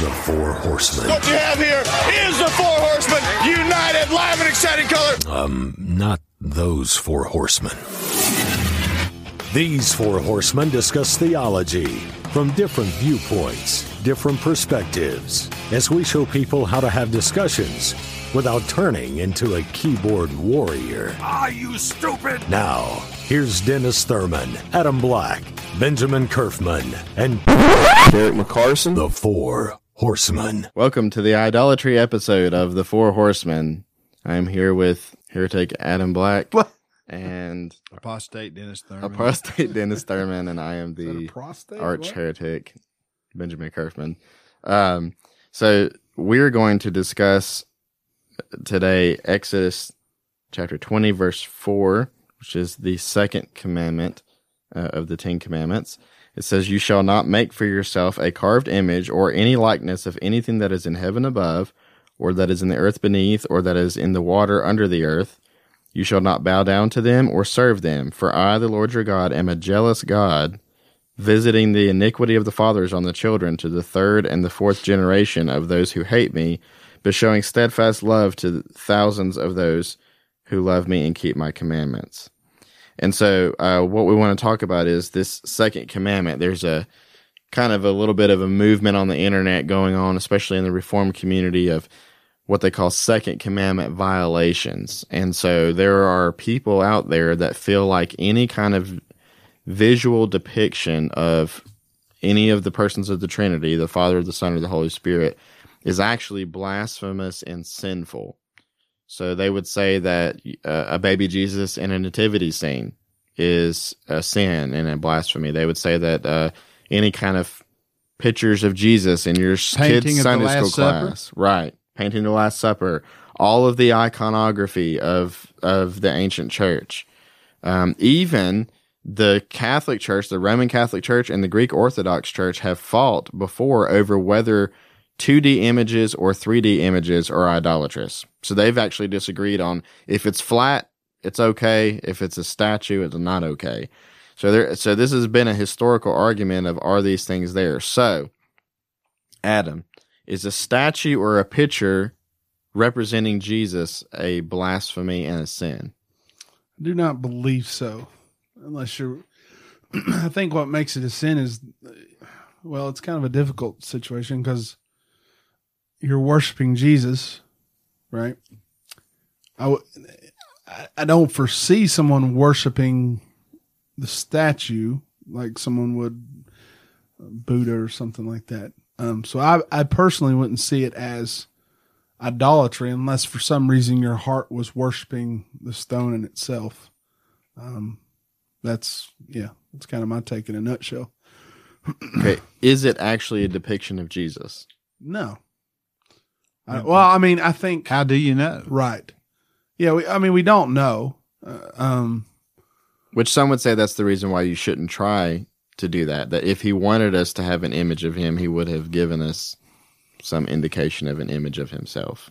the Four Horsemen. What you have here is the Four Horsemen, united, live, and exciting color. Um, not those Four Horsemen. These Four Horsemen discuss theology from different viewpoints, different perspectives, as we show people how to have discussions without turning into a keyboard warrior. Are you stupid? Now, here's Dennis Thurman, Adam Black, Benjamin Kerfman, and Derek McCarson. the Four Horsemen. Welcome to the idolatry episode of the Four Horsemen. I'm here with heretic Adam Black and Apostate Dennis Thurman. apostate Dennis Thurman, and I am Is that a the prostate? arch What? heretic Benjamin Kerfman. Um, so we're going to discuss today Exodus chapter 20, verse 4, which is the second commandment uh, of the Ten Commandments. It says, You shall not make for yourself a carved image or any likeness of anything that is in heaven above, or that is in the earth beneath, or that is in the water under the earth. You shall not bow down to them or serve them, for I, the Lord your God, am a jealous God, visiting the iniquity of the fathers on the children to the third and the fourth generation of those who hate me, but showing steadfast love to thousands of those who love me and keep my commandments. And so, uh, what we want to talk about is this second commandment. There's a kind of a little bit of a movement on the internet going on, especially in the reform community of what they call second commandment violations. And so there are people out there that feel like any kind of visual depiction of any of the persons of the Trinity, the Father, the Son, or the Holy Spirit, is actually blasphemous and sinful. So they would say that uh, a baby Jesus in a nativity scene is a sin and a blasphemy. They would say that uh, any kind of pictures of Jesus in your Painting kids' Sunday school Supper? class, right? Painting the Last Supper, all of the iconography of of the ancient church, um, even the Catholic Church, the Roman Catholic Church, and the Greek Orthodox Church have fought before over whether 2D images or 3D images are idolatrous. So they've actually disagreed on if it's flat, it's okay. If it's a statue, it's not okay. So there, so this has been a historical argument of are these things there? So, Adam, is a statue or a picture representing Jesus a blasphemy and a sin? I do not believe so, unless you're. I think what makes it a sin is, well, it's kind of a difficult situation because you're worshiping Jesus, right? I, w- I- don't foresee someone worshiping the statue like someone would Buddha or something like that. Um, so I, I personally wouldn't see it as idolatry unless for some reason your heart was worshiping the stone in itself. Um, that's yeah, that's kind of my take in a nutshell. Okay, is it actually a depiction of Jesus? No. I, well, I mean, I think How do you know? right. Yeah, we, I mean, we don't know. Uh, um, Which some would say that's the reason why you shouldn't try to do that. That if he wanted us to have an image of him, he would have given us some indication of an image of himself.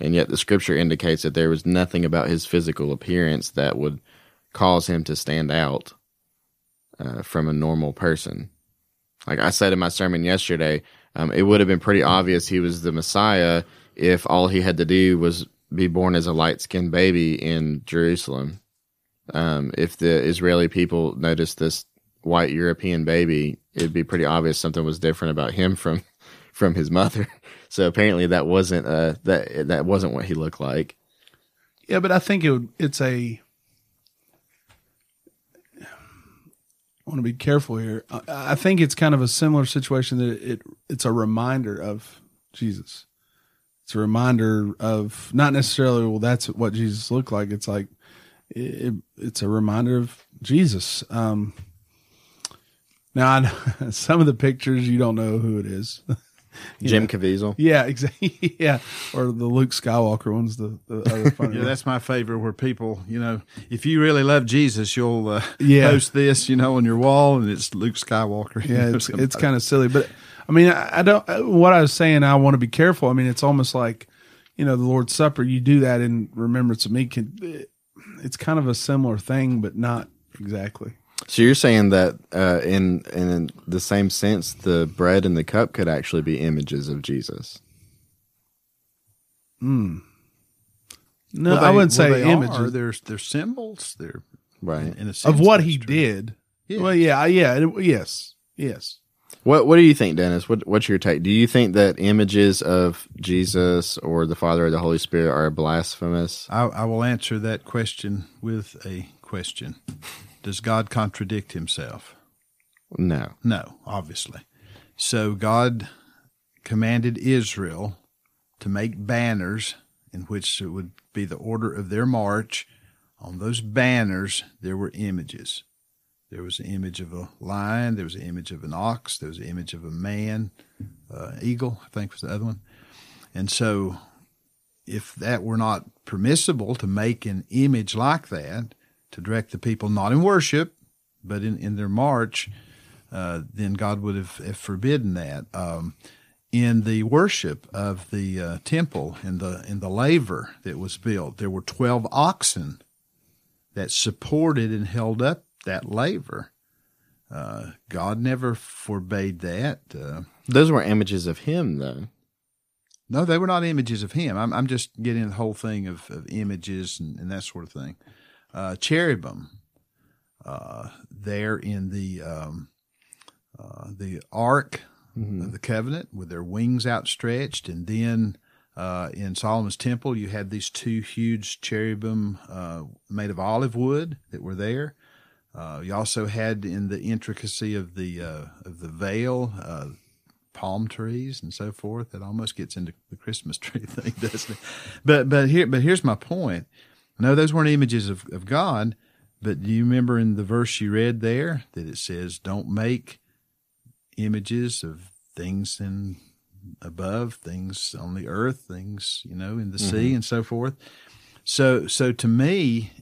And yet the scripture indicates that there was nothing about his physical appearance that would cause him to stand out uh, from a normal person. Like I said in my sermon yesterday, um, it would have been pretty obvious he was the Messiah if all he had to do was be born as a light skinned baby in Jerusalem um, if the Israeli people noticed this white European baby, it'd be pretty obvious something was different about him from from his mother. So apparently that wasn't uh that that wasn't what he looked like. yeah, but I think it would, it's a. want to be careful here. I, think it's kind of a similar situation that it it's a reminder of Jesus. It's a reminder of not necessarily well that's what Jesus looked like. It's like it, it's a reminder of Jesus. Um, now, I, some of the pictures you don't know who it is. Jim Caviezel. yeah, exactly. Yeah, or the Luke Skywalker one's the, the other funny. Yeah, that's my favorite. Where people, you know, if you really love Jesus, you'll uh, Yeah. post this, you know, on your wall, and it's Luke Skywalker. yeah, know, it's it's kind of silly, but I mean, I, I don't. uh, What I was saying, I want to be careful. I mean, it's almost like you know the Lord's Supper. You do that in remembrance of me. Can it's kind of a similar thing, but not exactly. So you're saying that uh, in in the same sense, the bread and the cup could actually be images of Jesus. No, Well, I wouldn't well, say they images Are. They're, they're symbols. They're Right. in a sense, of what he true. did. Yeah. Well, yeah, yeah, it- yes, yes. What What do you think, Dennis? What What's your take? Do you think that images of Jesus or the Father or the Holy Spirit are blasphemous? I, I will answer that question with a question. Does God contradict himself? No. No, obviously. So God commanded Israel to make banners in which it would be the order of their march. On those banners, there were images. There was an image of a lion, there was an image of an ox, there was an image of a man, uh, eagle, I think was the other one. And so, if that were not permissible to make an image like that, to direct the people not in worship, but in, in their march, uh, then God would have, have forbidden that. Um, in the worship of the uh, temple, in the in the laver that was built, there were twelve oxen that supported and held up that laver. Uh, God never forbade that. Uh, Those were images of him, though. no, they were not images of him. I'm, I'm just getting the whole thing of, of images and, and that sort of thing. Uh, cherubim, uh, there in the um, uh, the ark of the covenant with their wings outstretched, and then uh, in Solomon's temple you had these two huge cherubim uh, made of olive wood that were there. Uh, you also had in the intricacy of the uh, of the veil uh, palm trees and so forth. It almost gets into the Christmas tree thing, doesn't it? But but here but here's my point. No, those weren't images of, of God. But do you remember in the verse you read there that it says, "Don't make images of things in above, things on the earth, things you know in the sea, mm-hmm. and so forth." So so to me,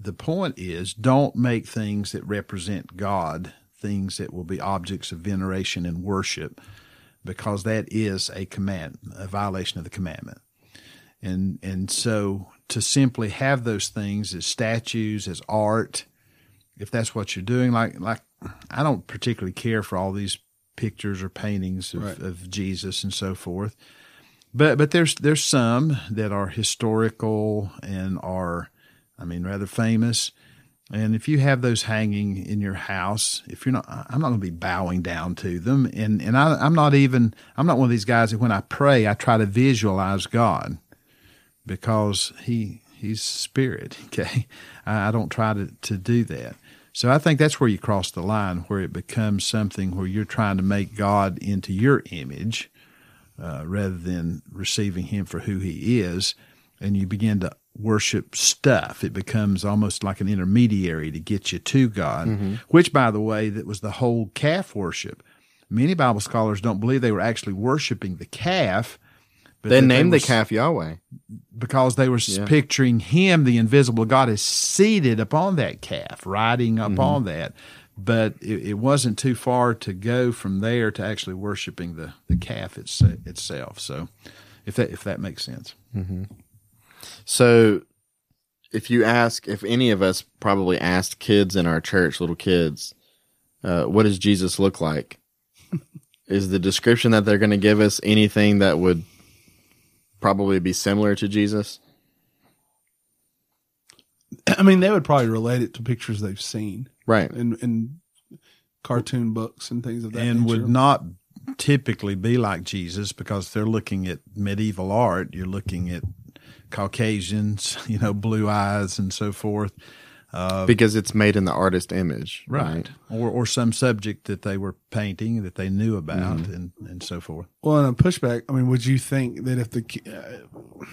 the point is don't make things that represent God things that will be objects of veneration and worship because that is a command a violation of the commandment and and so to simply have those things as statues as art if that's what you're doing. Like like I don't particularly care for all these pictures or paintings of, Right. of Jesus and so forth. But but there's there's some that are historical and are I mean rather famous. And if you have those hanging in your house if you're not I'm not going to be bowing down to them. And and I, I'm not even I'm not one of these guys that when I pray I try to visualize God because he he's spirit okay? I, don't try to to do that. So I think that's where you cross the line where it becomes something where you're trying to make God into your image uh, rather than receiving him for who he is and you begin to worship stuff. It becomes almost like an intermediary to get you to god which by the way that was the whole calf worship. Many bible scholars don't believe they were actually worshiping the calf but They named were the calf Yahweh. because they were Yeah. picturing him, the invisible God, is seated upon that calf, riding upon that. But it, it wasn't too far to go from there to actually worshiping the, the calf it's, itself. So, if that if that makes sense, So, if you ask, if any of us probably asked kids in our church, little kids, uh, what does Jesus look like? Is the description that they're going to give us anything that would probably be similar to Jesus? I mean, they would probably relate it to pictures they've seen Right. in in cartoon books and things of that and nature. would not typically be like Jesus because they're looking at medieval art. You're looking at Caucasians, you know, blue eyes and so forth. Because it's made in the artist image. Right. Or or some subject that they were painting that they knew about and, and so forth. Well, in a pushback, I mean, would you think that if the ki- uh,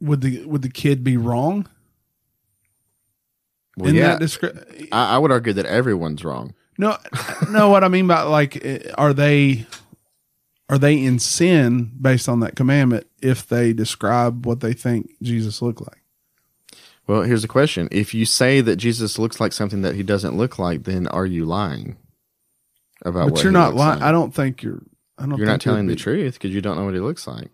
would the would the kid be wrong Well, in yeah. that descri- I, I would argue that everyone's wrong. No, no. What I mean by like, uh, are they are they in sin based on that commandment if they describe what they think Jesus looked like? Well, here's the question. If you say that Jesus looks like something that he doesn't look like, then are you lying about But what you're he not lying. like? I don't think you're. I don't. Think You're think not telling you're the truth because you don't know what he looks like.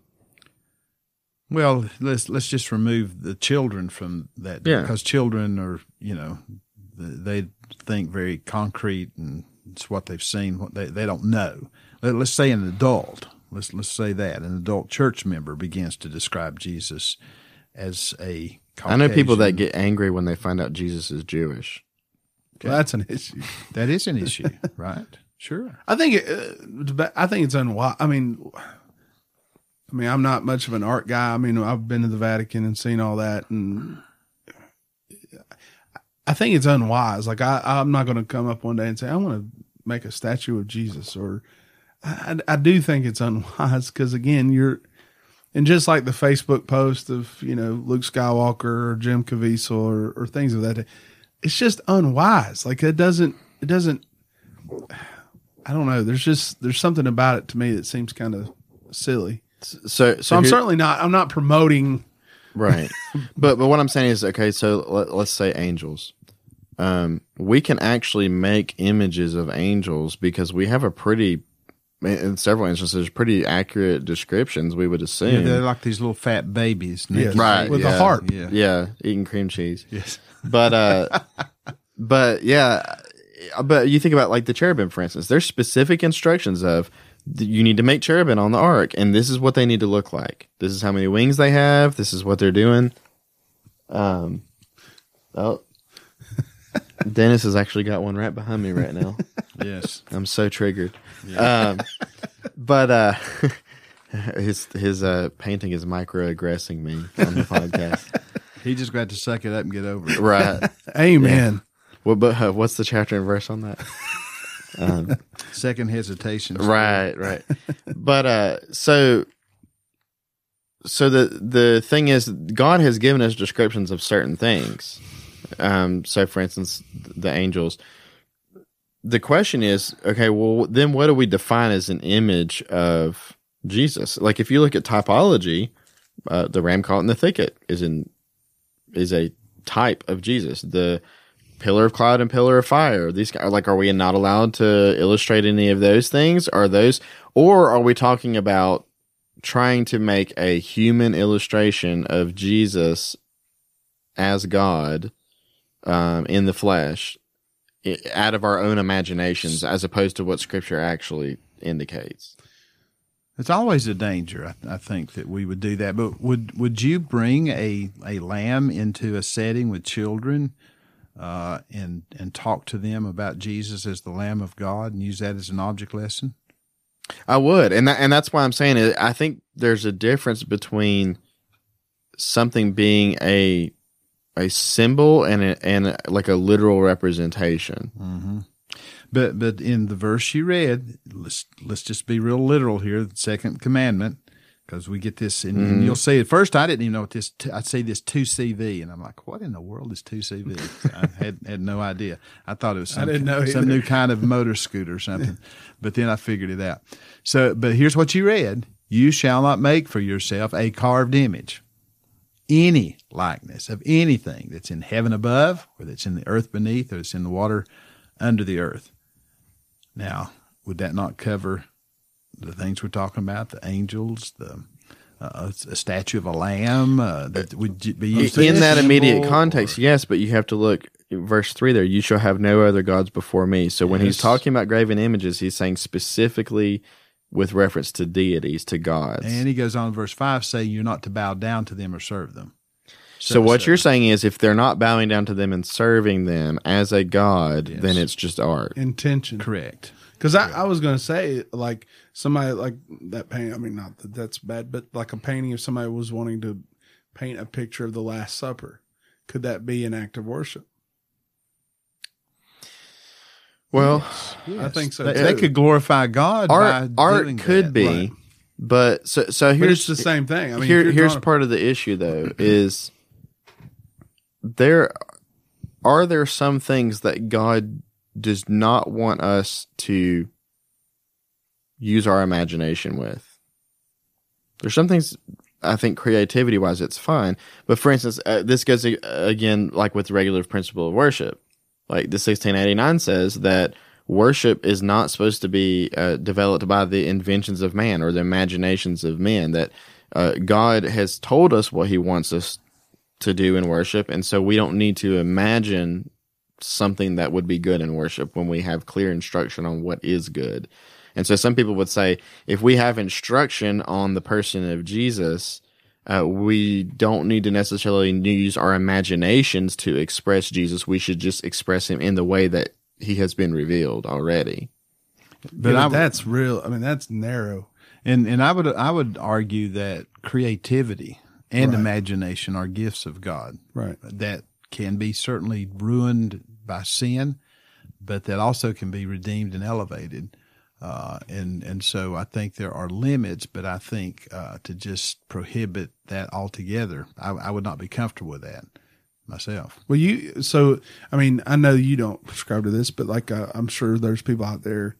Well, let's let's just remove the children from that Yeah. because children are you know they think very concrete and it's what they've seen. What they they don't know. Let, let's say an adult. Let's let's say that an adult church member begins to describe Jesus as a. I know people that get angry when they find out Jesus is Jewish. Well, that's an issue. that is an issue, right? Sure. I think it, uh, I think it's unwise. I mean, I mean, I'm not much of an art guy. I mean, I've been to the Vatican and seen all that, and I think it's unwise. Like I, I'm not going to come up one day and say I want to make a statue of Jesus, or I, I do think it's unwise because again, you're, and just like the Facebook post of you know Luke Skywalker or Jim Caviezel or, or things of that, it's just unwise. Like it doesn't, it doesn't. I don't know. There's just there's something about it to me that seems kind of silly. So, so, So I'm here- certainly not. I'm not promoting. right. but but what I'm saying is, okay, so let, let's say angels. Um, we can actually make images of angels because we have a pretty, in several instances, pretty accurate descriptions. We would Yeah, assume, they're like these little fat babies. Yes. right? with a yeah, heart. Yeah. yeah, eating cream cheese. Yes. But uh, but yeah, but you think about like the cherubim, for instance. There's specific instructions of you need to make cherubim on the ark, and this is what they need to look like. This is how many wings they have. This is what they're doing. Um, oh, Dennis has actually got one right behind me right now. Yes. I'm so triggered. Um, but uh, his his uh, painting is microaggressing me on the podcast. He just got to suck it up and get over it. right. Amen. Well, but uh, what's the chapter and verse on that? Second hesitation. right, right. but uh, so so the the thing is, God has given us descriptions of certain things. Um, so, for instance, the angels. The question is, okay, well, then what do we define as an image of Jesus? Like, if you look at typology, uh, the ram caught in the thicket is in is a type of Jesus. The pillar of cloud and pillar of fire. These guys, like, are we not allowed to illustrate any of those things? Are those, or are we talking about trying to make a human illustration of Jesus as God um, in the flesh out of our own imaginations, as opposed to what Scripture actually indicates? It's always a danger, I, I think, that we would do that. But would would you bring a, a lamb into a setting with children uh, and and talk to them about Jesus as the Lamb of God and use that as an object lesson? I would, and that, and that's why I'm saying it. I think there's a difference between something being a a symbol and a, and a, like a literal representation. Mm-hmm. But but in the verse you read, let's let's just be real literal here. The second commandment, because we get this, and, and mm-hmm. you'll see. At first, I didn't even know what this. I'd say this two CV, and I'm like, what in the world is two CV? I had had no idea. I thought it was some, didn't know some either. new kind of motor scooter or something. but then I figured it out. So, but here's what you read: You shall not make for yourself a carved image any likeness of anything that's in heaven above, or that's in the earth beneath, or that's in the water under the earth. Now, would that not cover the things we're talking about? The angels, the uh, a statue of a lamb uh, that would be used In that immediate context, or- yes, but you have to look verse three there. You shall have no other gods before me. So when he's talking about graven images, he's saying specifically with reference to deities, to gods. and he goes on in verse five saying you're not to bow down to them or serve them. So what you're saying is, if they're not bowing down to them and serving them as a god, then it's just art. Intention. correct? Because I, I was going to say, like, somebody like that painting, I mean, not that that's bad, but like a painting if somebody was wanting to paint a picture of the Last Supper. Could that be an act of worship? Well, I think so. They, too. they could glorify God. art by art doing could that. be, right. but so so here's it's the same thing. I mean, here here's drawing part of the issue though is there are there some things that God does not want us to use our imagination with. There's some things I think creativity wise it's fine, but for instance, uh, this goes again like with the regulative principle of worship. Like the 1689 says that worship is not supposed to be uh, developed by the inventions of man or the imaginations of men. That uh, God has told us what He wants us to do in worship, and so we don't need to imagine something that would be good in worship when we have clear instruction on what is good. And so some people would say if we have instruction on the person of Jesus, uh, we don't need to necessarily use our imaginations to express Jesus. We should just express him in the way that he has been revealed already. But, I- that's real. I mean, that's narrow. And and I would I would argue that creativity and Right. imagination are gifts of God Right. that can be certainly ruined by sin, but that also can be redeemed and elevated. Uh, and and so I think there are limits, but I think uh, to just prohibit that altogether, I, I would not be comfortable with that myself. Well, you, so, I mean, I know you don't subscribe to this, but like, uh, I'm sure there's people out there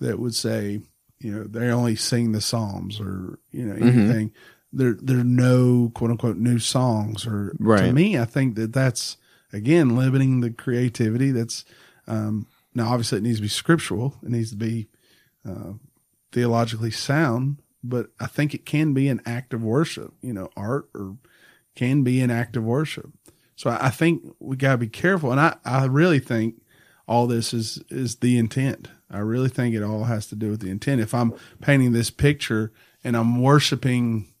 that would say, you know, they only sing the Psalms or, you know, anything. There, there are no quote unquote new songs or to me, I think that that's again, limiting the creativity. That's, um, now obviously it needs to be scriptural. It needs to be, uh, theologically sound, but I think it can be an act of worship, you know, art or can be an act of worship. So I think we got to be careful. And I, I really think all this is, is the intent. I really think it all has to do with the intent. If I'm painting this picture and I'm worshiping,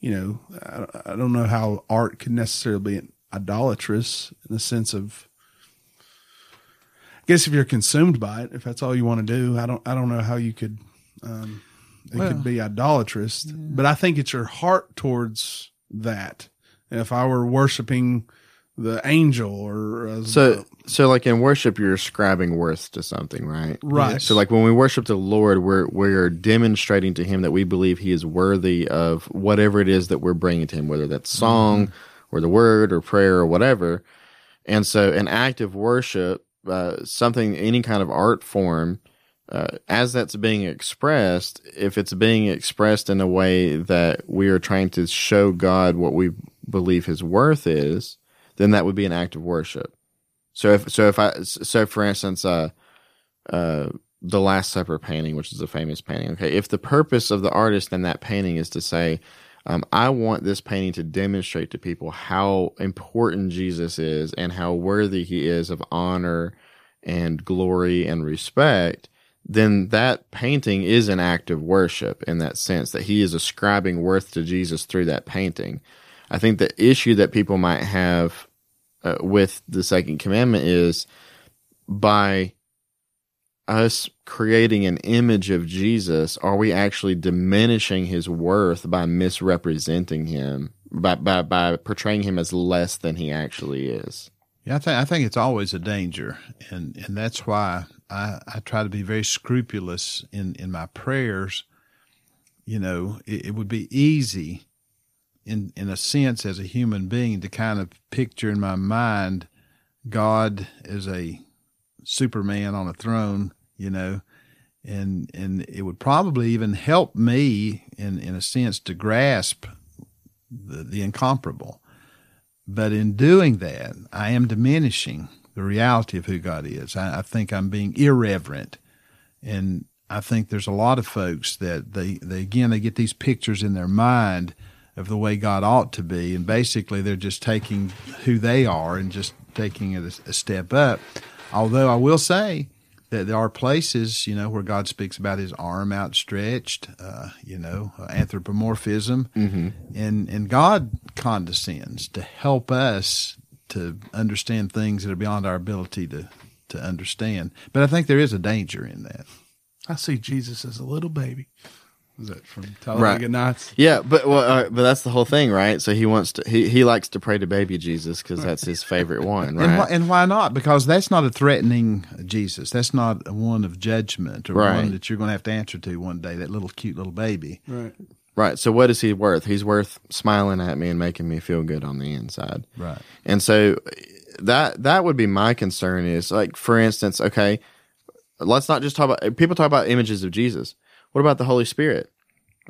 you know, I, I don't know how art can necessarily be idolatrous in the sense of, guess if you're consumed by it, if that's all you want to do, I don't, I don't know how you could, um, it Well, could be idolatrous, but I think it's your heart towards that. If I were worshiping the angel or uh, So, so like in worship, you're ascribing worth to something, right? Right. So, like when we worship the Lord, we're we're demonstrating to Him that we believe He is worthy of whatever it is that we're bringing to Him, whether that's song or the word or prayer or whatever. And so, an act of worship, uh, something, any kind of art form, uh, as that's being expressed, if it's being expressed in a way that we are trying to show God what we believe His worth is, then that would be an act of worship. So if so if I so for instance, uh, uh, the Last Supper painting, which is a famous painting. Okay, if the purpose of the artist in that painting is to say, um, I want this painting to demonstrate to people how important Jesus is and how worthy he is of honor and glory and respect, then that painting is an act of worship in that sense that he is ascribing worth to Jesus through that painting. I think the issue that people might have uh, with the second commandment is by us creating an image of Jesus, are we actually diminishing his worth by misrepresenting him, by, by, by portraying him as less than he actually is? Yeah, I think I think it's always a danger, and and that's why I, I try to be very scrupulous in in my prayers. You know, it, it would be easy, in in a sense, as a human being, to kind of picture in my mind God as a Superman on a throne. You know, and and it would probably even help me in in a sense to grasp the, the incomparable. But in doing that, I am diminishing the reality of who God is. I, I think I'm being irreverent. And I think there's a lot of folks that they, they, again, they get these pictures in their mind of the way God ought to be. And basically, they're just taking who they are and just taking it a, a step up. Although I will say, that there are places, you know, where God speaks about His arm outstretched, uh, you know, anthropomorphism, mm-hmm. and and God condescends to help us to understand things that are beyond our ability to to understand. But I think there is a danger in that. I see Jesus as a little baby. Was it from Talladega Right. Nights? Yeah, but well, uh, but that's the whole thing, right? So he wants to he, he likes to pray to baby Jesus because that's his favorite one, And, right? why, and why not? Because that's not a threatening Jesus. That's not one of judgment or Right. one that you're going to have to answer to one day. That little cute little baby. Right. Right. So what is he worth? He's worth smiling at me and making me feel good on the inside. Right. And so that that would be my concern is like for instance, okay, let's not just talk about people talk about images of Jesus. What about the Holy Spirit?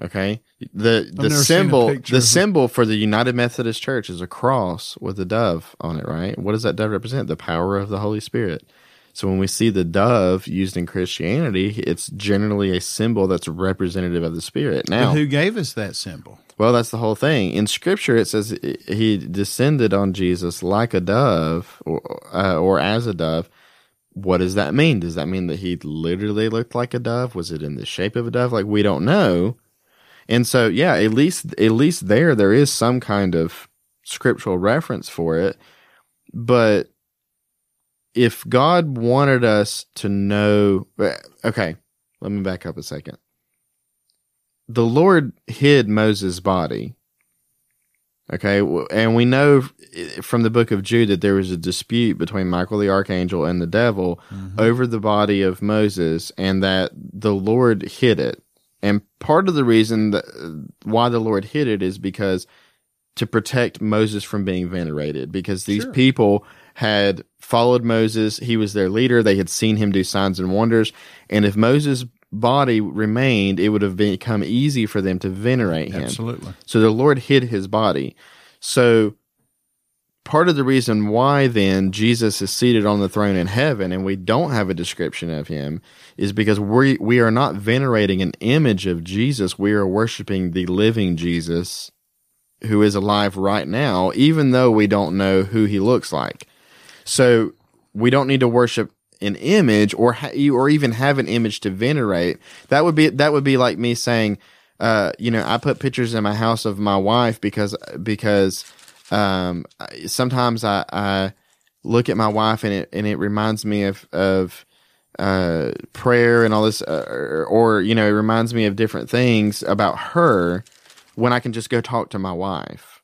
Okay. The the never seen a symbol the symbol for the United Methodist Church is a cross with a dove on it, right? What does that dove represent? The power of the Holy Spirit. So when we see the dove used in Christianity, it's generally a symbol that's representative of the Spirit. Now, But who gave us that symbol? well, that's the whole thing. In Scripture, it says he descended on Jesus like a dove, or, uh, or as a dove. What does that mean? Does that mean that he literally looked like a dove? Was it in the shape of a dove? Like we don't know. And so, yeah, at least at least there there is some kind of scriptural reference for it. But if God wanted us to know, okay, let me back up a second the Lord hid Moses' body. Okay, and we know from the book of Jude that there was a dispute between Michael the archangel and the devil mm-hmm. over the body of Moses, and that the Lord hid it. And part of the reason that, why the Lord hid it is because to protect Moses from being venerated, because these sure. people had followed Moses. He was their leader. They had seen him do signs and wonders. And if Moses body remained, it would have become easy for them to venerate him. Absolutely. So the Lord hid his body. So part of the reason why then Jesus is seated on the throne in heaven and we don't have a description of him is because we we are not venerating an image of Jesus. We are worshiping the living Jesus who is alive right now, even though we don't know who he looks like. So we don't need to worship an image or ha- or even have an image to venerate that would be that would be like me saying uh, you know i put pictures in my house of my wife because because um, sometimes I, I look at my wife and it and it reminds me of of uh, prayer and all this uh, or, or you know it reminds me of different things about her when i can just go talk to my wife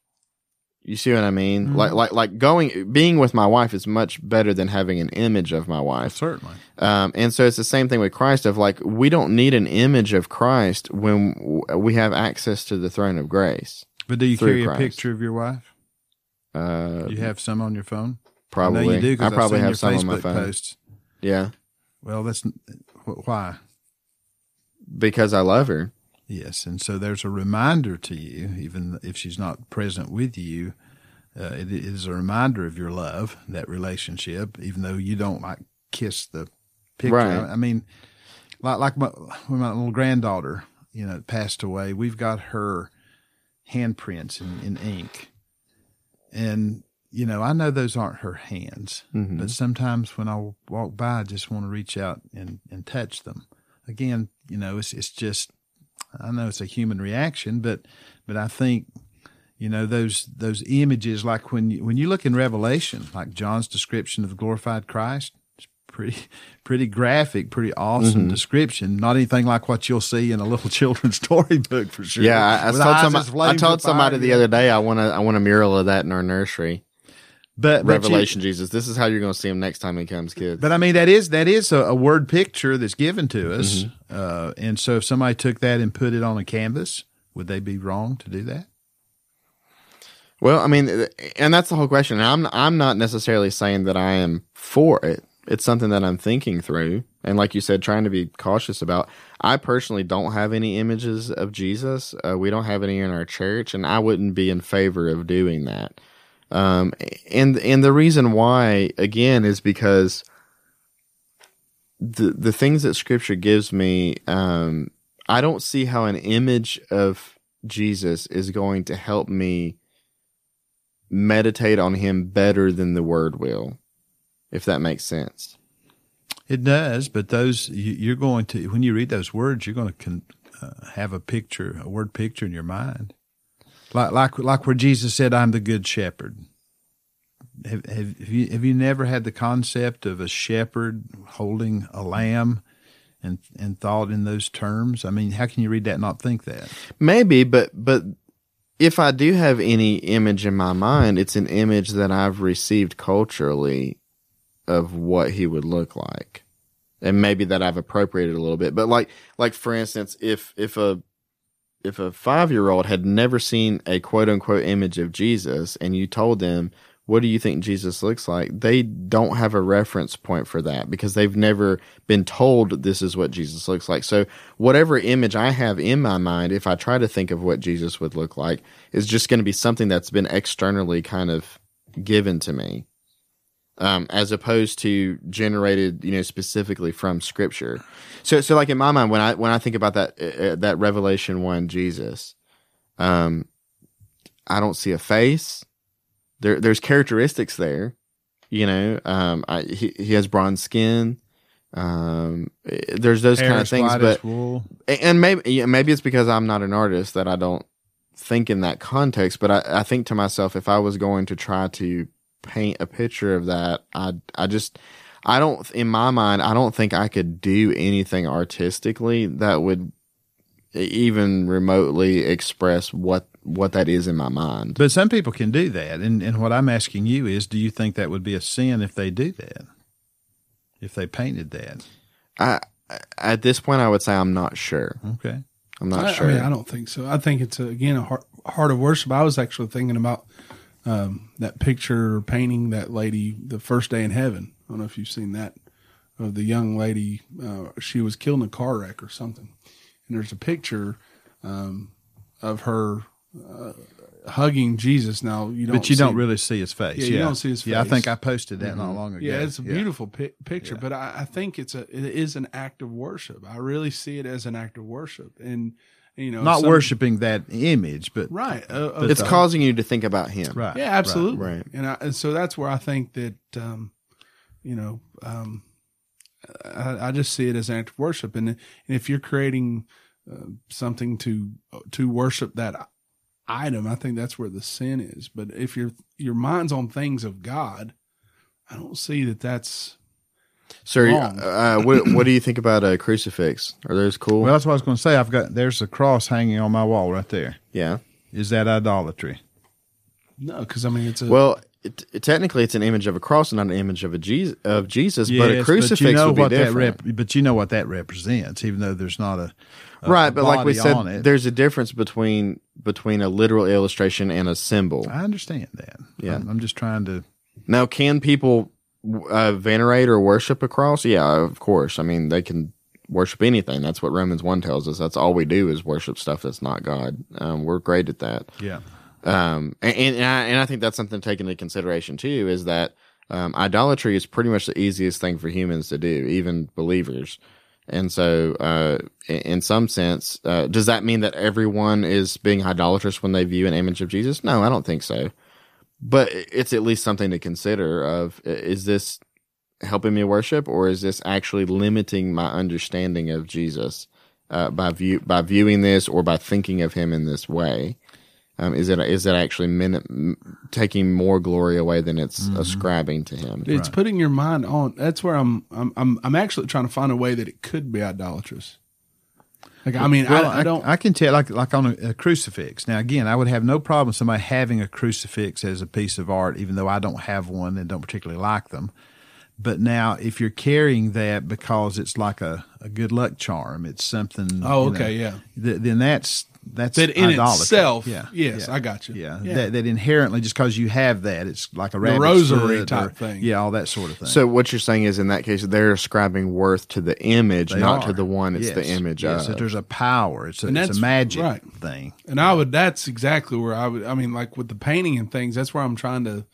you see what I mean? Mm-hmm. Like, like, like going, being with my wife is much better than having an image of my wife. Certainly. Um, and so it's the same thing with Christ. Of like, we don't need an image of Christ when we have access to the throne of grace. But do you carry Christ. a picture of your wife? Uh, you have some on your phone? Probably. I, you do, I probably have some Facebook on my phone. Posts. Yeah. Well, that's why. Because I love her. Yes, and so there's a reminder to you, even if she's not present with you. Uh, it is a reminder of your love, that relationship, even though you don't like kiss the picture. Right. I mean, like like my, my little granddaughter, you know, passed away, we've got her handprints in, in ink, and you know, I know those aren't her hands, mm-hmm. but sometimes when I walk by, I just want to reach out and, and touch them. Again, you know, it's it's just I know it's a human reaction, but but I think you know those those images like when you, when you look in Revelation, like John's description of the glorified Christ, it's pretty pretty graphic, pretty awesome mm-hmm. description. Not anything like what you'll see in a little children's storybook for sure. Yeah, I, I told, somebody, I told somebody the other day I want to I want a mural of that in our nursery. But Revelation but you, Jesus. This is how you're going to see him next time he comes, kids. But I mean, that is that is a, a word picture that's given to us, mm-hmm. uh, and so if somebody took that and put it on a canvas, would they be wrong to do that? Well, I mean, and that's the whole question. I'm I'm not necessarily saying that I am for it. It's something that I'm thinking through, and like you said, trying to be cautious about. I personally don't have any images of Jesus. Uh, we don't have any in our church, and I wouldn't be in favor of doing that. Um, and and the reason why again is because the the things that Scripture gives me, um, I don't see how an image of Jesus is going to help me meditate on Him better than the Word will, if that makes sense. It does, but those you're going to when you read those words, you're going to con, uh, have a picture, a word picture in your mind. Like, like, like where Jesus said, I'm the good shepherd. Have, have, you, have you never had the concept of a shepherd holding a lamb and, and thought in those terms? I mean, how can you read that and not think that? Maybe, but, but if I do have any image in my mind, it's an image that I've received culturally of what he would look like. And maybe that I've appropriated a little bit. But like, like for instance, if, if a, if a five year old had never seen a quote unquote image of Jesus and you told them, what do you think Jesus looks like? They don't have a reference point for that because they've never been told this is what Jesus looks like. So, whatever image I have in my mind, if I try to think of what Jesus would look like, is just going to be something that's been externally kind of given to me. Um, as opposed to generated, you know, specifically from Scripture. So, so like in my mind, when I when I think about that uh, that Revelation one Jesus, um, I don't see a face. There, there's characteristics there, you know. Um, I, he he has bronze skin. Um, eh, there's those kind of things, but wool. and maybe yeah, maybe it's because I'm not an artist that I don't think in that context. But I, I think to myself, if I was going to try to paint a picture of that, I I just I don't in my mind I don't think I could do anything artistically that would even remotely express what what that is in my mind. But some people can do that, and and what I'm asking you is, do you think that would be a sin if they do that? If they painted that, I at this point I would say I'm not sure. okay. I'm not I, sure. I mean, I don't think so. I think it's a, again a heart, heart of worship. I was actually thinking about um, that picture or painting that lady the first day in heaven. I don't know if you've seen that of the young lady. Uh, she was killed in a car wreck or something, and there's a picture um, of her uh, hugging Jesus. Now you don't, But you see- don't really see his face. Yeah, you don't see his face. Yeah, I. Mm-hmm. think I posted that not long ago. Yeah, it's a beautiful pi- picture, but I, I think it's a it is an act of worship. I really see it as an act of worship, and you know, Not some- worshiping that image, but right? Uh, of it's the- causing you to think about him. right. yeah, absolutely, right. And, I, and so that's where I think that um, you know, um, I, I just see it as an act of worship, and, and if you're creating uh, something to to worship that item, I think that's where the sin is. But if your your mind's on things of God, I don't see that that's So, Wrong. uh, what what do you think about a crucifix? Are those cool? Well, that's what I was going to say. I've got there's a cross hanging on my wall right there. yeah. Is that idolatry? no, because I mean it's a Well, it, it- technically, it's an image of a cross, and not an image of a Jesus, of Jesus. but a Yes, crucifix you know would be what that different, rep- but you know what that represents, even though there's not a, a right? But like we said, on it. there's a difference between between a literal illustration and a symbol. I understand that. Yeah. I'm, I'm just trying to. Now, can people uh, venerate or worship a cross? Yeah, of course. I mean, they can worship anything. That's what Romans one tells us. That's all we do is worship stuff that's not God. Um, we're great at that. Yeah. Um, and and I, and I think that's something to take into consideration too. Is that um, idolatry is pretty much the easiest thing for humans to do, even believers. And so, uh, in, in some sense, uh, does that mean that everyone is being idolatrous when they view an image of Jesus? No, I don't think so. But it's at least something to consider. Of is this helping me worship, or is this actually limiting my understanding of Jesus uh, by view by viewing this or by thinking of him in this way? Um, is it is it actually min- taking more glory away than it's ascribing to him? It's putting your mind on. That's where I'm. I'm. I'm. I'm actually trying to find a way that it could be idolatrous. Like I mean, Well, I, I don't. I can tell, like like on a, a crucifix. Now, again, I would have no problem somebody having a crucifix as a piece of art, even though I don't have one and don't particularly like them. But now, if you're carrying that because it's like a, a good luck charm, it's something. Oh, you know, okay, yeah. th- then that's that's That in idolatry. itself, Yeah, yes, yeah, I got you. Yeah, Yeah. That, that inherently, just because you have that, it's like a rabbit's rosary type or- thing. Yeah, all that sort of thing. So what you're saying is, in that case, they're ascribing worth to the image, They not to the one it's the image yes, of. that there's a power. It's a, And it's a magic right. thing. and I would. That's exactly where I would. I mean, like with the painting and things. That's where I'm trying to.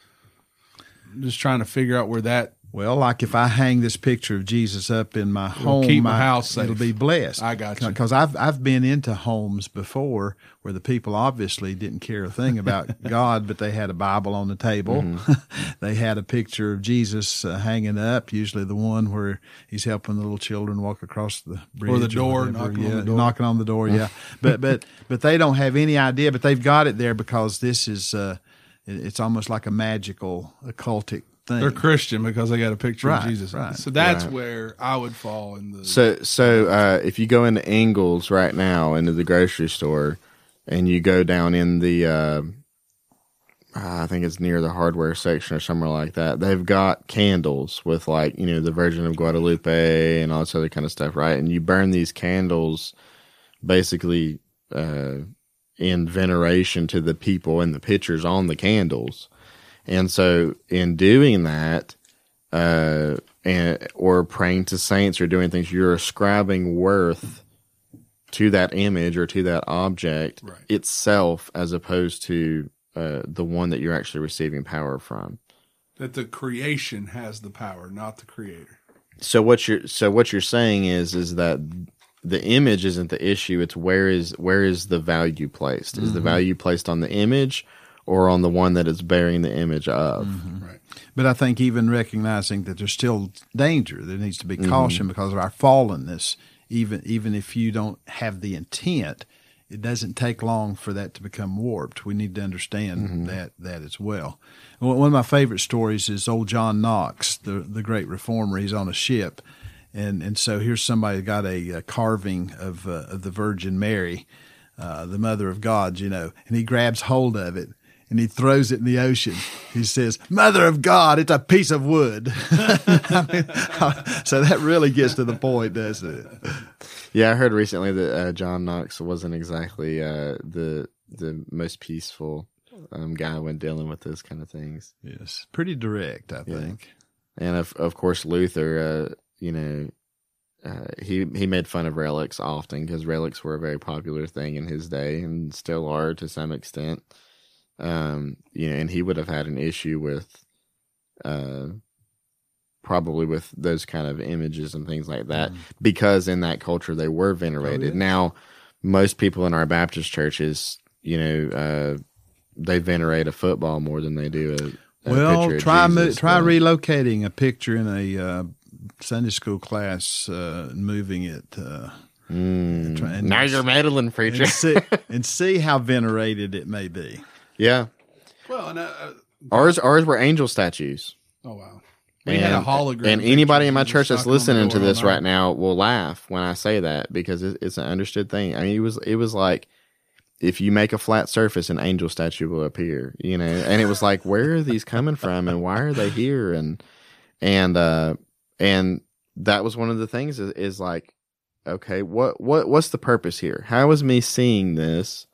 Just trying to figure out where that. Well, like if I hang this picture of Jesus up in my home, keep my I- house safe. It'll be blessed. I got you. Because I've I've been into homes before where the people obviously didn't care a thing about God, but they had a Bible on the table. Mm-hmm. they had a picture of Jesus uh, hanging up, usually the one where he's helping the little children walk across the bridge the door, whatever. knocking on the door. knocking on the door. Yeah, but but but they don't have any idea, but they've got it there because this is. Uh, it's almost like a magical occultic thing. They're Christian because they got a picture Right, of Jesus. right. So that's Right. where I would fall in the. So, so uh, if you go into Ingles right now into the grocery store, and you go down in the, uh, I think it's near the hardware section or somewhere like that, they've got candles with like you know the Virgin of Guadalupe and all this other kind of stuff, right? And you burn these candles, basically uh, in veneration to the people and the pictures on the candles. And so, in doing that, uh, and or praying to saints or doing things, you're ascribing worth to that image or to that object Right. itself, as opposed to uh, the one that you're actually receiving power from. that the creation has the power, not the creator. So what you're so what you're saying is is that the image isn't the issue. It's where is where is the value placed? Is the value placed on the image or on the one that is bearing the image of? Right. But I think even recognizing that there's still danger, there needs to be caution because of our fallenness. Even even if you don't have the intent, it doesn't take long for that to become warped. We need to understand that that as well. One one of my favorite stories is old John Knox, the the great reformer. He's on a ship, and and so here's somebody got a, a carving of uh, of the Virgin Mary, uh, the Mother of God, you know, and he grabs hold of it and he throws it in the ocean. He says, "Mother of God, it's a piece of wood." I mean, so that really gets to the point, doesn't it? Yeah, I heard recently that uh, John Knox wasn't exactly uh, the the most peaceful um, guy when dealing with those kind of things. Yes, pretty direct, I think. And of of course Luther, uh, you know, uh, he he made fun of relics often because relics were a very popular thing in his day and still are to some extent. Um, you know, and he would have had an issue with, uh, probably with those kind of images and things like that because in that culture they were venerated. Now, most people in our Baptist churches, you know, uh, they venerate a football more than they do a, a Well, try mo- try relocating a picture in a uh, Sunday school class uh, and moving it. Uh, Mm. try- and- now you're meddling, preacher. and see, and see how venerated it may be. Yeah, Well, and uh, uh, ours ours were angel statues. oh wow, we had a And- hologram. And anybody in my church that's stuck on the listening to this right now will laugh when I say that because it, it's an understood thing. I mean, it was it was like if you make a flat surface, an angel statue will appear. You know, and it was like, where are these coming from, and why are they here? And and uh and that was one of the things is, is like, okay, what what what's the purpose here? How is me seeing this?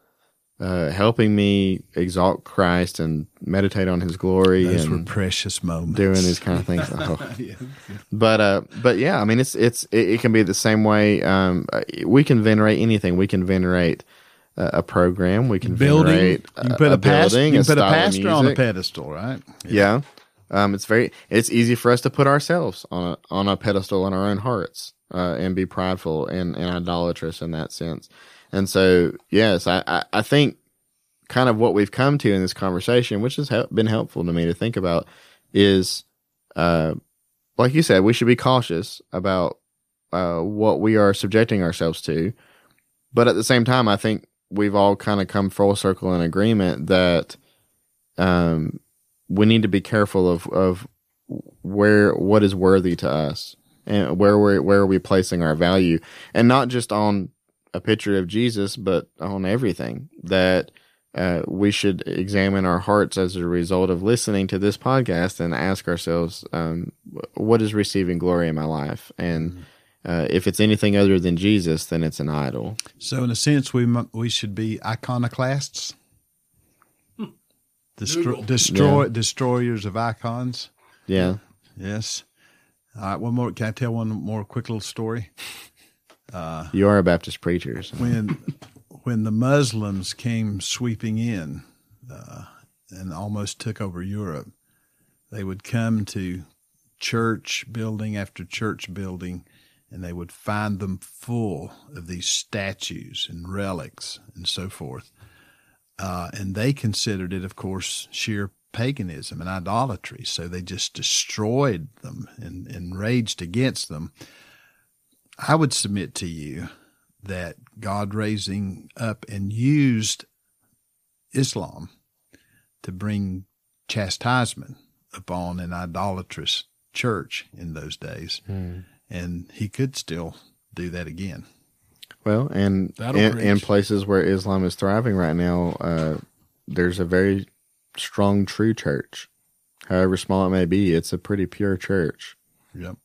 Uh, helping me exalt Christ and meditate on His glory Those and were precious moments. doing these kind of things. Oh, Yeah. but uh but yeah i mean it's it's it, it can be the same way um we can venerate anything we can venerate uh, a program we can Building. venerate You can put a, past, building you can put a pastor on a pedestal, right? yeah um it's very it's easy for us to put ourselves on a on a pedestal in our own hearts uh and be prideful and and idolatrous in that sense and so yes i i, think kind of what we've come to in this conversation which has been helpful to me to think about is uh like you said, we should be cautious about uh, what we are subjecting ourselves to. But at the same time, I think we've all kind of come full circle in agreement that um, we need to be careful of, of where what is worthy to us and where we where are we placing our value, and not just on a picture of Jesus, but on everything that uh, we should examine our hearts as a result of listening to this podcast and ask ourselves, um, what is receiving glory in my life? And uh, if it's anything other than Jesus, then it's an idol. So, in a sense, we mu- we should be iconoclasts, Destro- Noodle. destroy destroyers of icons. Yeah. Yes. All right. One more. Can I tell one more quick little story? You are a Baptist preacher. so- when when the Muslims came sweeping in uh, and almost took over Europe, they would come to church building after church building, and they would find them full of these statues and relics and so forth. Uh, and they considered it, of course, sheer paganism and idolatry. So they just destroyed them and, and raged against them. I would submit to you that God raising up and used Islam to bring chastisement upon an idolatrous church in those days. And he could still do that again. Well, and in, in places where Islam is thriving right now, uh, there's a very strong true church. However small it may be, it's a pretty pure church. Yep.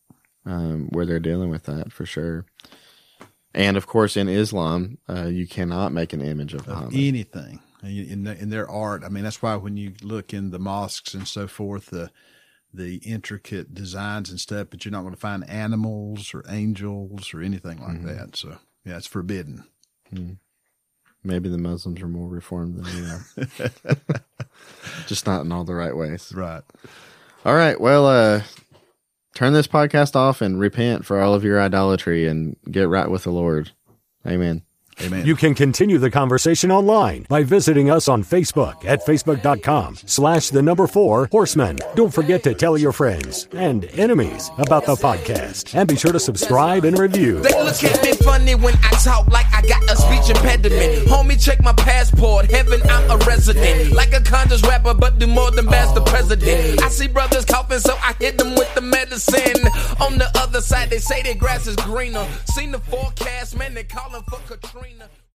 Um, where they're dealing with that for sure. And of course, in Islam, uh, you cannot make an image of Of anything in, the, in their art. I mean, that's why when you look in the mosques and so forth, the the intricate designs and stuff, but you're not going to find animals or angels or anything like that. So yeah, it's forbidden. Maybe the Muslims are more reformed than we are, just not in all the right ways. Right. All right. Well, uh, turn this podcast off and repent for all of your idolatry and get right with the Lord. Amen. Amen. You can continue the conversation online by visiting us on Facebook at facebook.com slash the number four horsemen. Don't forget to tell your friends and enemies about the podcast and be sure to subscribe and review. They look at me funny when I talk like I got a speech impediment. Homie, check my passport. Heaven, I'm a resident. Like a conscious rapper, but do more than bash the president. I see brothers coughing, so I hit them with the medicine. On the other side, they say their grass is greener. Seen the forecast, man, they calling for Katrina trainer.